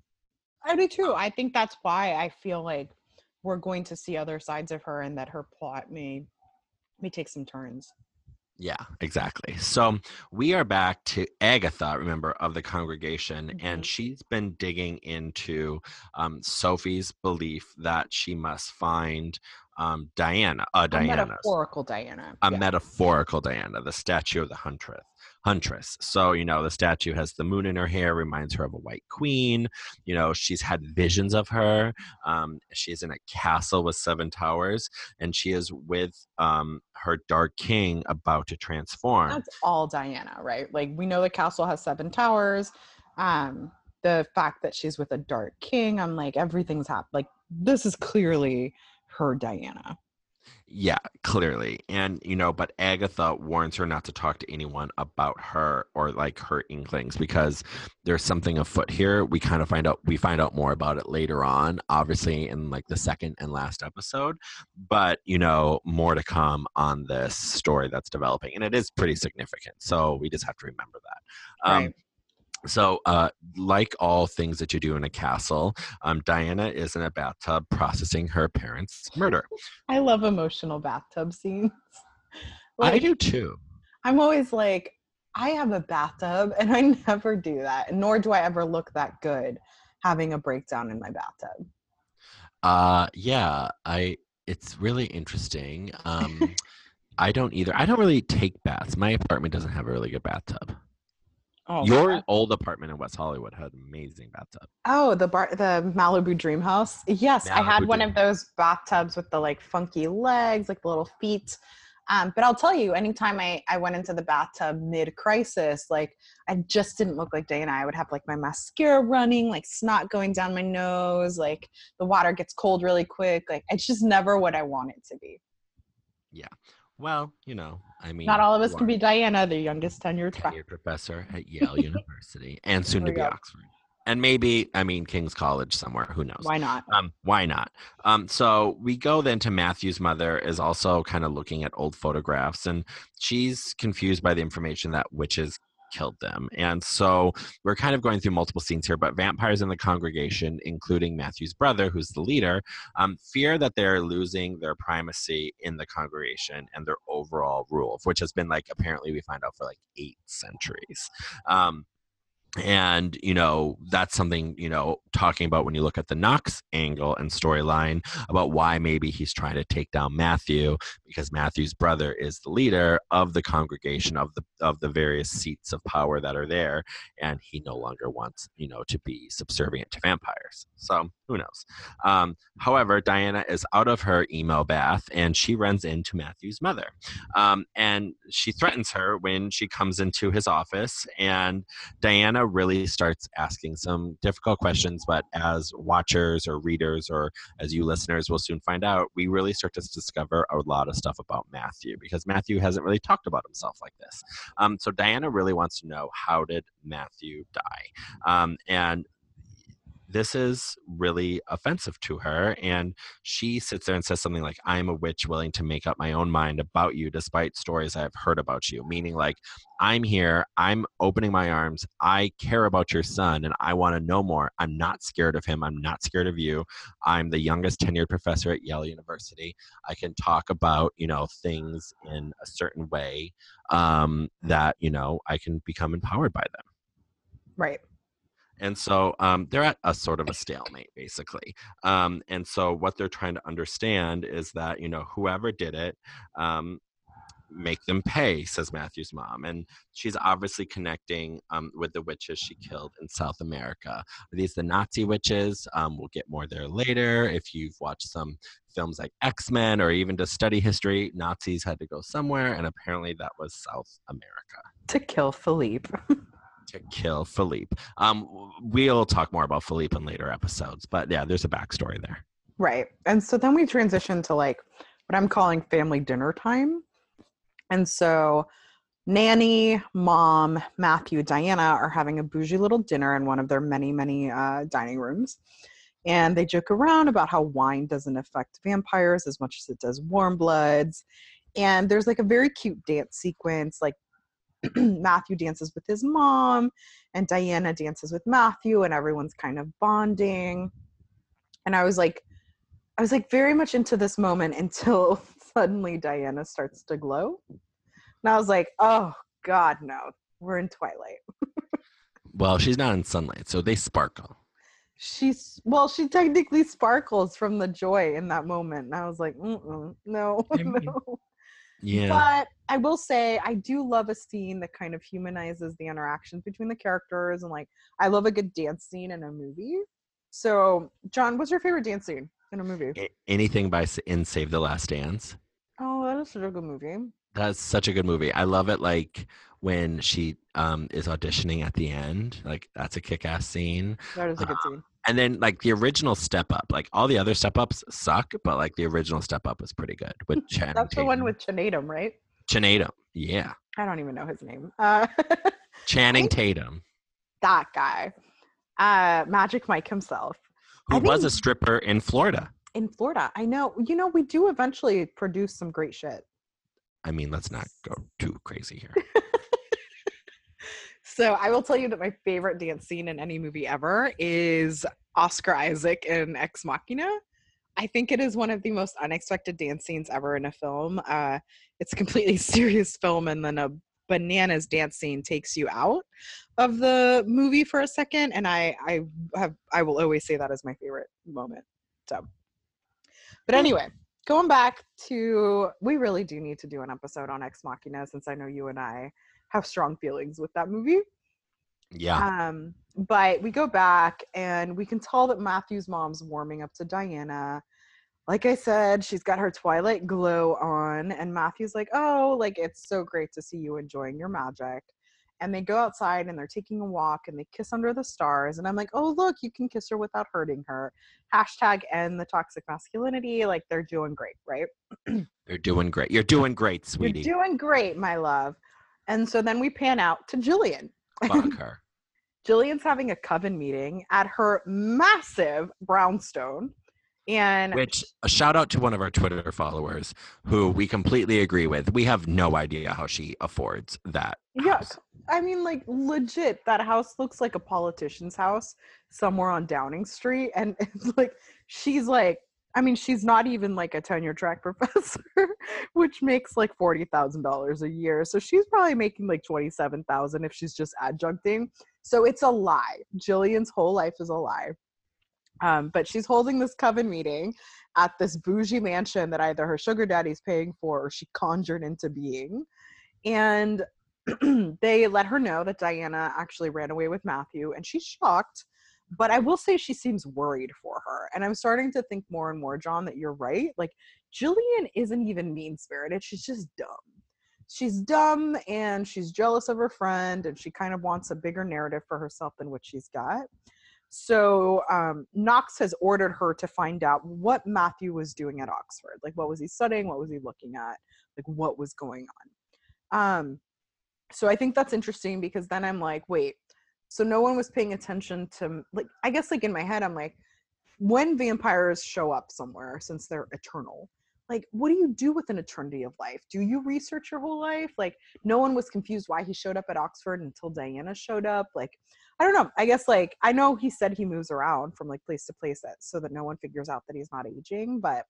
I do too. I think that's why I feel like we're going to see other sides of her and that her plot may may take some turns. Yeah, exactly. So we are back to Agatha, remember, of the congregation, Mhm. and she's been digging into um, Sophie's belief that she must find um, Diana, uh, A Diana, metaphorical Diana. a yeah. metaphorical Diana, the statue of the huntress. Huntress. So, you know, the statue has the moon in her hair, reminds her of a white queen. You know, she's had visions of her. Um, she's in a castle with seven towers, and she is with um, her dark king about to transform. That's all Diana, right? Like we know the castle has seven towers. Um, the fact that she's with a dark king, I'm like, everything's happened. Like this is clearly her Diana. Yeah, clearly. And, you know, but Agatha warns her not to talk to anyone about her or like her inklings because there's something afoot here. We kind of find out, we find out more about it later on, obviously in like the second and last episode. But, you know, more to come on this story that's developing. And it is pretty significant. So we just have to remember that. Um. So, uh, like all things that you do in a castle, um, Diana is in a bathtub processing her parents' murder. I love emotional bathtub scenes. I do too. I'm always like, I have a bathtub and I never do that, nor do I ever look that good having a breakdown in my bathtub. Uh yeah, I it's really interesting. Um I don't either. I don't really take baths. My apartment doesn't have a really good bathtub. Oh, Your my- old apartment in West Hollywood had amazing bathtub. oh, the bar, the Malibu Dream House. Yes, I had Malibu one Dream of those bathtubs with the like funky legs, like the little feet. Um, but I'll tell you, anytime I, I went into the bathtub mid crisis, like I just didn't look like Diana. I would have like my mascara running, like snot going down my nose, like the water gets cold really quick. Like it's just never what I want it to be. Well, you know, I mean Not all of us can be Diana, the youngest tenured. professor at Yale University and soon to be go. Oxford. And maybe, I mean, King's College somewhere. Who knows? Why not? Um, why not? Um, so we go then to Matthew's mother is also kind of looking at old photographs, and she's confused by the information that witches killed them. And so we're kind of going through multiple scenes here, but vampires in the congregation, including Matthew's brother, who's the leader, um, fear that they're losing their primacy in the congregation and their overall rule, which has been like apparently we find out for like eight centuries. Um, and you know that's something you know talking about when you look at the knox angle and storyline about why maybe he's trying to take down matthew because matthew's brother is the leader of the congregation of the of the various seats of power that are there and he no longer wants you know to be subservient to vampires. So who knows um, however diana is out of her emo bath and she runs into matthew's mother um, and she threatens her when she comes into his office and Diana really starts asking some difficult questions, but as watchers or readers or as you listeners will soon find out, we really start to discover a lot of stuff about Matthew because Matthew hasn't really talked about himself like this. Um, so Diana really wants to know how did Matthew die? Um, and this is really offensive to her. And she sits there and says something like, I'm a witch willing to make up my own mind about you despite stories I've heard about you. Meaning, like, I'm here, I'm opening my arms, I care about your son, and I want to know more. I'm not scared of him, I'm not scared of you. I'm the youngest tenured professor at Yale University. I can talk about, you know, things in a certain way um, that, you know, I can become empowered by them. Right. And so um, they're at a sort of a stalemate, basically. Um, and so what they're trying to understand is that, you know, whoever did it, um, make them pay, says Matthew's mom. And she's obviously connecting um, with the witches she killed in South America. Are these the Nazi witches? Um, we'll get more there later. If you've watched some films like X Men or even to study history, Nazis had to go somewhere, and apparently that was South America. To kill Philippe. to kill Philippe. Um, we'll talk more about Philippe in later episodes, but yeah, there's a backstory there. Right. And so then we transition to like what I'm calling family dinner time. And so Nanny, mom, Matthew, Diana are having a bougie little dinner in one of their many, many uh, dining rooms. And they joke around about how wine doesn't affect vampires as much as it does warm bloods. And there's like a very cute dance sequence. Like Matthew dances with his mom, and Diana dances with Matthew, and everyone's kind of bonding. And I was like, I was like very much into this moment until suddenly Diana starts to glow. And I was like, oh God, no, we're in Twilight. Well, she's not in sunlight, so they sparkle. She's well, she technically sparkles from the joy in that moment. And I was like, Mm-mm, no, I mean, no. Yeah. But I will say, I do love a scene that kind of humanizes the interactions between the characters, and like, I love a good dance scene in a movie. So, John, what's your favorite dance scene in a movie? A- Anything by in Save the Last Dance. Oh, that is such a good movie. That's such a good movie. I love it. Like when she um is auditioning at the end. Like that's a kick-ass scene. That is a good Uh, scene. And then like the original Step Up. Like all the other Step Ups suck, but like the original Step Up was pretty good with Channing That's the one with Channing, right? Channing Yeah, I don't even know his name. Uh, Channing Tatum, that guy, uh, Magic Mike himself who I was a stripper in Florida. in Florida. I know. You know, we do eventually produce some great shit. I mean, let's not go too crazy here. So I will tell you that my favorite dance scene in any movie ever is Oscar Isaac in Ex Machina. I think it is one of the most unexpected dance scenes ever in a film. Uh, it's a completely serious film, and then a bananas dance scene takes you out of the movie for a second. And I, I have, I will always say that is my favorite moment. So, but anyway, going back to, we really do need to do an episode on Ex Machina since I know you and I have strong feelings with that movie. Yeah, Um, but we go back and we can tell that Matthew's mom's warming up to Diana. Like I said, she's got her Twilight glow on, and Matthew's like, Oh, like it's so great to see you enjoying your magic. And they go outside and they're taking a walk and they kiss under the stars. And I'm like, Oh, look, you can kiss her without hurting her. Hashtag end the toxic masculinity. Like they're doing great, right? you're doing great. You're doing great, sweetie. You're doing great, my love. And so then we pan out to Gillian. Fuck her. Gillian's having a coven meeting at her massive brownstone. And Which a shout out to one of our Twitter followers who we completely agree with. We have no idea how she affords that. yeah, house. I mean, like legit, that house looks like a politician's house somewhere on Downing Street. And it's like, she's like, I mean, she's not even like a tenure track professor, which makes like forty thousand dollars a year. So she's probably making like twenty seven thousand if she's just adjuncting. So it's a lie. Gillian's whole life is a lie. Um, but she's holding this coven meeting at this bougie mansion that either her sugar daddy's paying for or she conjured into being. And they let her know that Diana actually ran away with Matthew, and she's shocked. But I will say she seems worried for her. And I'm starting to think more and more, John, that you're right. Like, Gillian isn't even mean spirited, she's just dumb. She's dumb and she's jealous of her friend, and she kind of wants a bigger narrative for herself than what she's got. So um, Knox has ordered her to find out what Matthew was doing at Oxford. Like, what was he studying? What was he looking at? Like, what was going on? Um, so I think that's interesting because then I'm like, wait, so no one was paying attention to like I guess like in my head I'm like, when vampires show up somewhere since they're eternal, like what do you do with an eternity of life? Do you research your whole life? Like no one was confused why he showed up at Oxford until Diana showed up. Like I don't know. I guess like I know he said he moves around from like place to place that, so that no one figures out that he's not aging, but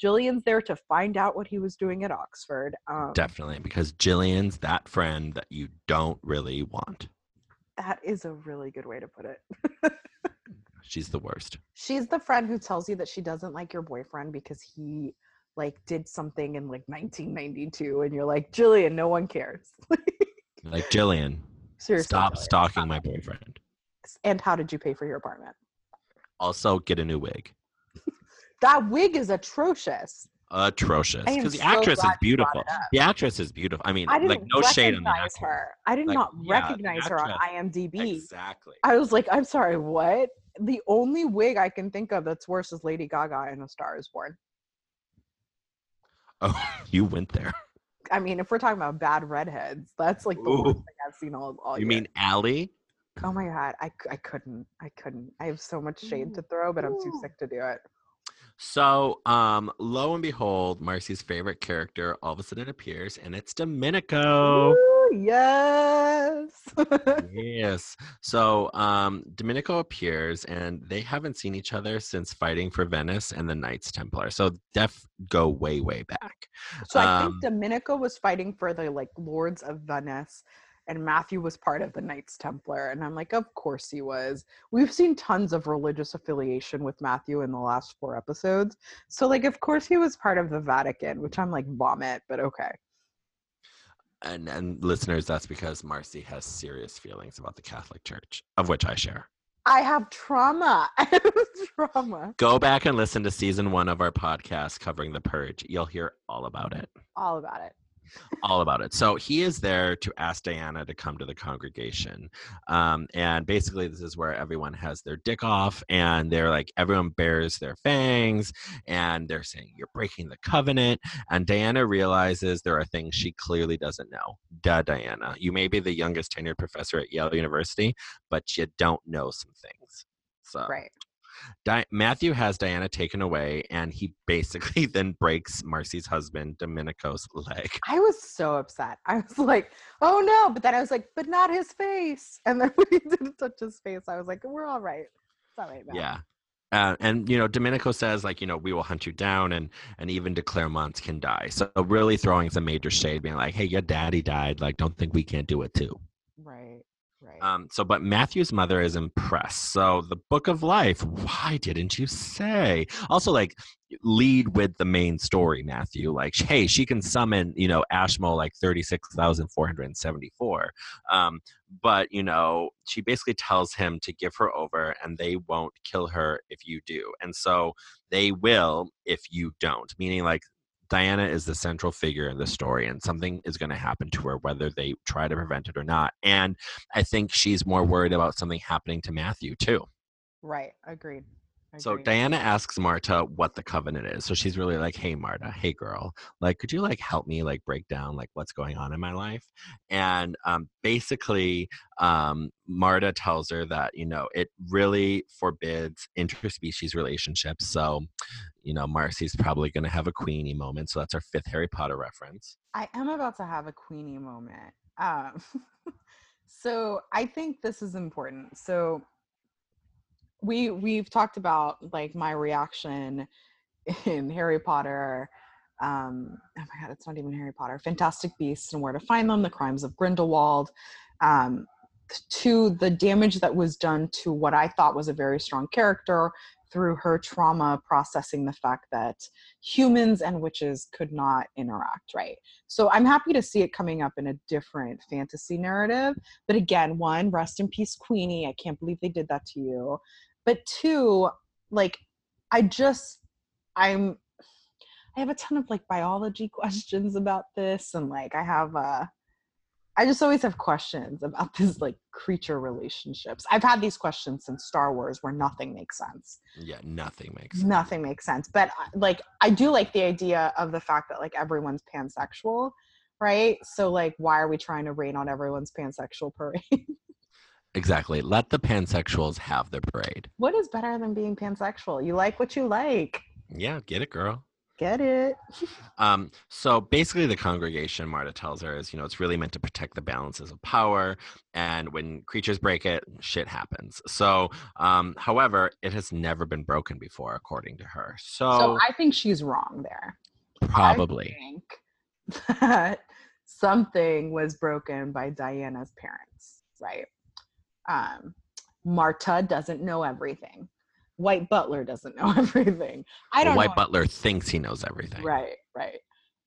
Gillian's there to find out what he was doing at Oxford. Um, Definitely, because Gillian's that friend that you don't really want. That is a really good way to put it. Oh she's the worst. She's the friend who tells you that she doesn't like your boyfriend because he like did something in like 1992 and you're like, "Gillian, no one cares." Like Gillian, Seriously. stop Gillian, stalking my boyfriend. And how did you pay for your apartment? Also, get a new wig. That wig is atrocious. Atrocious because the so actress is glad you brought beautiful. The actress is beautiful. I mean, I like no shade on the actress. her. I did Like, not yeah, recognize her on IMDb. Exactly. I was like, I'm sorry, what? The only wig I can think of that's worse is Lady Gaga in A Star Is Born. Oh, you went there. I mean, if we're talking about bad redheads, that's like the worst thing I've seen all, all You year. mean Allie? Oh my god, I, I couldn't. I couldn't. I have so much shade to throw, but I'm too sick to do it. So, um, lo and behold, Marcy's favorite character all of a sudden appears, and it's Domenico. Ooh, yes. yes. So, um, Domenico appears, and they haven't seen each other since fighting for Venice and the Knights Templar. So, def go way, way back. so I Um, think Domenico was fighting for the like lords of Venice, and Matthew was part of the Knights Templar. And I'm like, of course he was. We've seen tons of religious affiliation with Matthew in the last four episodes. So like, of course he was part of the Vatican, which I'm like vomit, but okay. And, and listeners, that's because Marcy has serious feelings about the Catholic Church, of which I share. I have trauma. I have trauma. Go back and listen to season one of our podcast covering the purge. You'll hear all about it. All about it. All about it. So he is there to ask Diana to come to the congregation. Um, and basically, this is where everyone has their dick off and they're like, everyone bears their fangs and they're saying, You're breaking the covenant. And Diana realizes there are things she clearly doesn't know. Duh, Diana. You may be the youngest tenured professor at Yale University, but you don't know some things. So Right. Di- Matthew has Diana taken away, and he basically then breaks Marcy's husband, Domenico's leg. I was so upset. I was like, oh no. But then I was like, but not his face. And then when he didn't touch his face, I was like, we're all right. It's all right now. Yeah. Uh, and you know, Domenico says like, you know, we will hunt you down, and and even de Clermont can die. So really throwing some major shade, being like, hey, your daddy died. Like, don't think we can't do it too. Right. Um. So, but Matthew's mother is impressed. So the Book of Life. Why didn't you say? Also, like, lead with the main story, Matthew. Like, hey, she can summon, you know, Ashmo like thirty six thousand four hundred and seventy four. Um. But you know, she basically tells him to give her over, and they won't kill her if you do. And so they will if you don't. Meaning, like, Diana is the central figure in the story, and something is going to happen to her, whether they try to prevent it or not. And I think she's more worried about something happening to Matthew, too. right. Agreed. So Diana asks Marta what the covenant is. So she's really like, "Hey Marta, hey girl, like could you like help me like break down like what's going on in my life?" And um basically um Marta tells her that, you know, it really forbids interspecies relationships. So, you know, Marcy's probably going to have a Queenie moment. So that's our fifth Harry Potter reference. I am about to have a Queenie moment. Um, so I think this is important. So we we've talked about like my reaction in Harry Potter. Um, oh my god, it's not even Harry Potter. Fantastic Beasts and Where to Find Them: The Crimes of Grindelwald. Um, to the damage that was done to what I thought was a very strong character through her trauma processing the fact that humans and witches could not interact, right? So I'm happy to see it coming up in a different fantasy narrative. But again, one, rest in peace, Queenie. I can't believe they did that to you. But two, like, I just, I'm, I have a ton of like biology questions about this, and like, I have, uh, I just always have questions about this like creature relationships. I've had these questions since Star Wars, where nothing makes sense Yeah, nothing makes sense. nothing makes sense but uh, like i do like the idea of the fact that like everyone's pansexual right so like why are we trying to rain on everyone's pansexual parade Exactly. Let the pansexuals have their parade. what is better than being pansexual you like what you like Yeah, get it, girl. Get it Um, so basically, the congregation, Marta tells her, is you know it's really meant to protect the balances of power, and when creatures break it, shit happens. So, um, however, it has never been broken before, according to her. So, so i think she's wrong there probably, I think that something was broken by Diana's parents, right? Um, Marta doesn't know everything. White Butler doesn't know everything. I don't White. Butler thinks he knows everything. Right, right.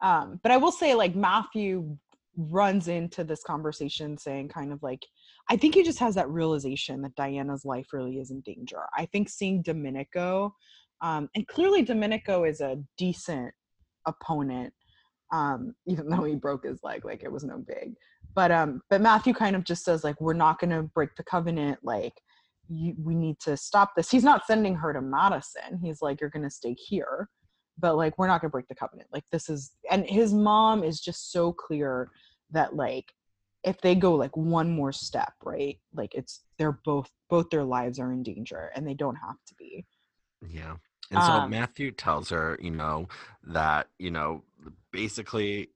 Um, but I will say, like Matthew runs into this conversation saying, kind of like, I think he just has that realization that Diana's life really is in danger. I think seeing Domenico, um, and clearly Domenico is a decent opponent um even though he broke his leg like it was no big but um but matthew kind of just says like we're not going to break the covenant like you, we need to stop this. He's not sending her to madison. He's like you're going to stay here but like we're not going to break the covenant. Like this is and his mom is just so clear that like if they go like one more step right like it's they're both both their lives are in danger and they don't have to be. Yeah. And so Um, Matthew tells her, you know, that, you know, basically,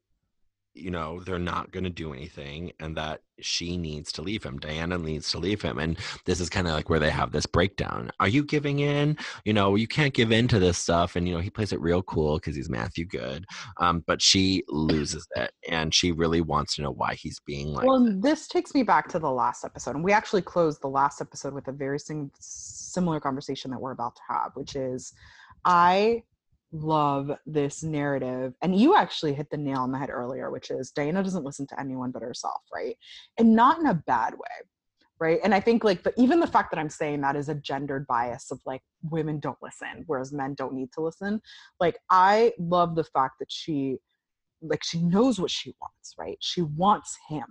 you know, they're not going to do anything and that she needs to leave him. Diana needs to leave him. And this is kind of like where they have this breakdown. Are you giving in? You know, you can't give in to this stuff. And, you know, he plays it real cool because he's Matthew Goode. Um, but she loses it and she really wants to know why he's being like, well this takes me back to the last episode and we actually closed the last episode with a very sim- similar conversation that we're about to have which is i love this narrative and you actually hit the nail on the head earlier which is diana doesn't listen to anyone but herself right? And not in a bad way right? And i think like the, even the fact that i'm saying that is a gendered bias of like women don't listen whereas men don't need to listen. Like i love the fact that she like she knows what she wants right? She wants him.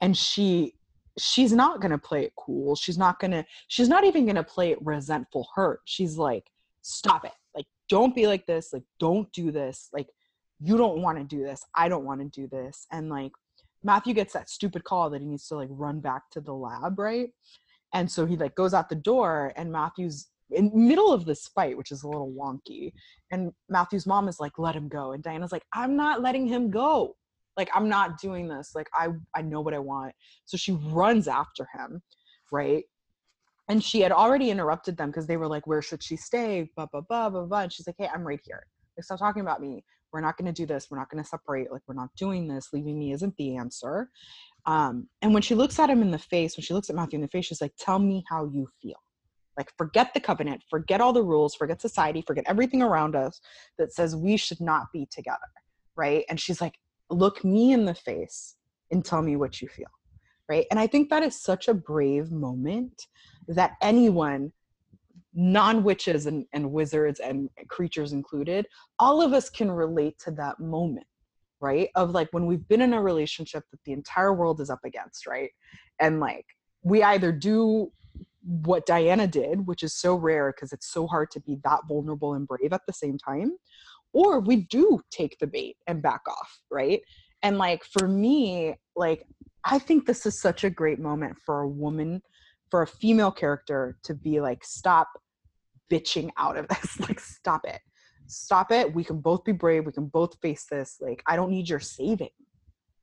And she she's not going to play it cool. She's not going to she's not even going to play it resentful hurt. She's like stop it don't be like this like don't do this like you don't want to do this i don't want to do this and like matthew gets that stupid call that he needs to like run back to the lab right? And so he like goes out the door and matthew's in middle of this fight which is a little wonky and matthew's mom is like let him go and diana's like i'm not letting him go. Like i'm not doing this. Like i i know what i want. So she runs after him right and she had already interrupted them because they were like where should she stay? blah blah blah blah blah and she's like hey i'm right here. Like stop talking about me. We're not going to do this. We're not going to separate. Like we're not doing this. Leaving me isn't the answer. Um and when she looks at him in the face when she looks at matthew in the face she's like tell me how you feel. Like forget the covenant. Forget all the rules. Forget society. Forget everything around us that says we should not be together right? And she's like look me in the face and tell me what you feel right? And i think that is such a brave moment that anyone non-witches and, and wizards and creatures included all of us can relate to that moment right? Of like when we've been in a relationship that the entire world is up against right? And like we either do what diana did which is so rare because it's so hard to be that vulnerable and brave at the same time or we do take the bait and back off right? And like for me like i think this is such a great moment for a woman for a female character to be like stop bitching out of this like stop it. Stop it. We can both be brave. We can both face this. Like i don't need your saving.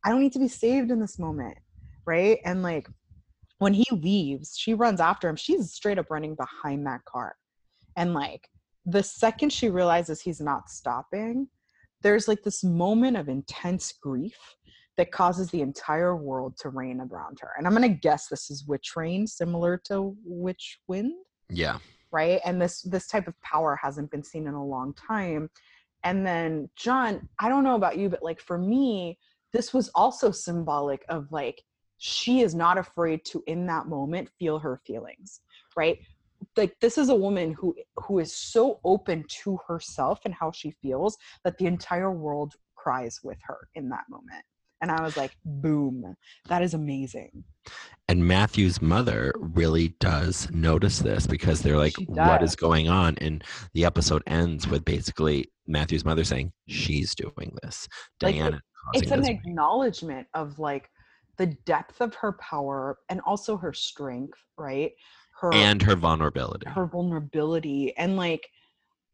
I don't need to be saved in this moment right? And like when he leaves she runs after him. She's straight up running behind that car. And like the second she realizes he's not stopping there's like this moment of intense grief that causes the entire world to rain around her and i'm gonna guess this is witch rain similar to witch wind. Yeah. right? And this this type of power hasn't been seen in a long time. And then john i don't know about you but like for me this was also symbolic of like she is not afraid to in that moment feel her feelings right? Like this is a woman who who is so open to herself and how she feels that the entire world cries with her in that moment and i was like boom that is amazing. And Matthew's mother really does notice this because they're like, what is going on? And the episode ends with basically Matthew's mother saying, she's doing this. Like, Diana it's an acknowledgement of like the depth of her power and also her strength right? Her and her vulnerability. her vulnerability. And like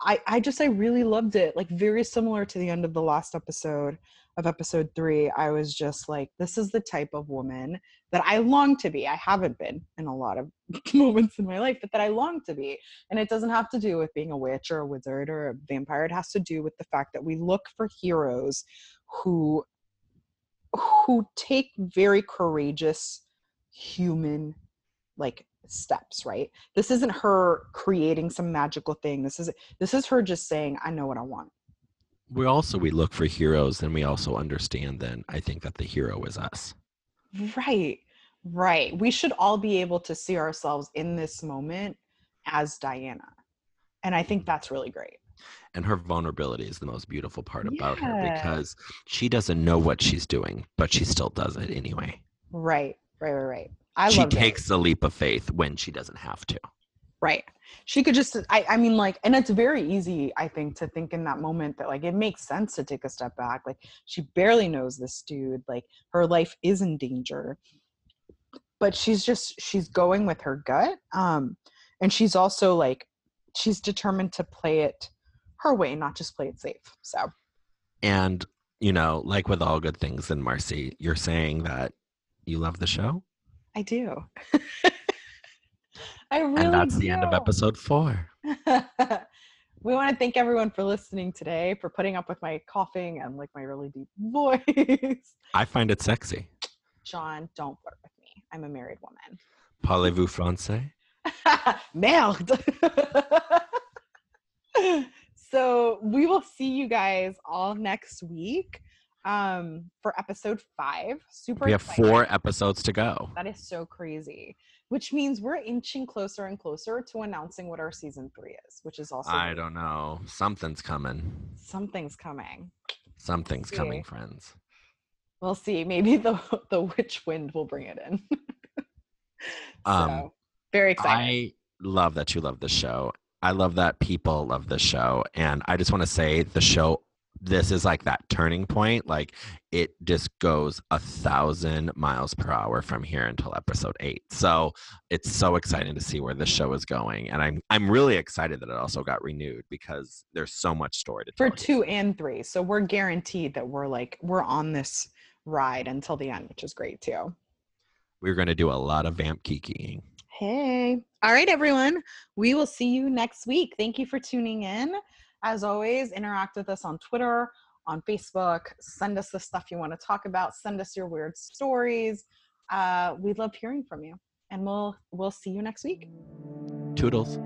i i just i really loved it. Like very similar to the end of the last episode of episode three i was just like this is the type of woman that i long to be. I haven't been in a lot of moments in my life but that i long to be and it doesn't have to do with being a witch or a wizard or a vampire. It has to do with the fact that we look for heroes who who take very courageous human like steps right? This isn't her creating some magical thing. This is this is her just saying i know what i want we also we look for heroes and we also understand then I think that the hero is us. right right we should all be able to see ourselves in this moment as diana and i think mm-hmm. that's really great And her vulnerability is the most beautiful part about her because she doesn't know what she's doing, but she still does it anyway. Right, right, right, right. I she takes the leap of faith when she doesn't have to. right. She could just, I, I mean, like, and it's very easy, I think, to think in that moment that like it makes sense to take a step back. Like, she barely knows this dude. Like, her life is in danger, but she's just she's going with her gut. Um, and she's also like, she's determined to play it her way, not just play it safe. So And, you know, like with all good things in Marcy, you're saying that you love the show. I do. I really and that's the end of episode four. we want to thank everyone for listening today, for putting up with my coughing and like my really deep voice. I find it sexy. John, don't flirt with me. I'm a married woman. Parlez-vous français? Merde. so we will see you guys all next week um, for episode five. Super We have excited. four episodes to go. That is so crazy. Which means we're inching closer and closer to announcing what our season three is, which is also I don't know. Something's coming. something's coming. Something's See. coming, friends. We'll see. Maybe the the witch wind will bring it in. so Um, very excited. I love that you love the show. I love that people love the show. And I just want to say the show, this is like that turning point. Like it just goes a thousand miles per hour from here until episode eight. So it's so exciting to see where the show is going. And I'm I'm really excited that it also got renewed because there's so much story to tell. for tell. two and three. So we're guaranteed that we're like we're on this ride until the end, which is great too. We're gonna do a lot of vamp kikiing. Hey. All right, everyone. We will see you next week. Thank you for tuning in. As always, interact with us on Twitter, on Facebook. Send us the stuff you want to talk about. Send us your weird stories. Uh, we love hearing from you. And we'll we'll see you next week. Toodles.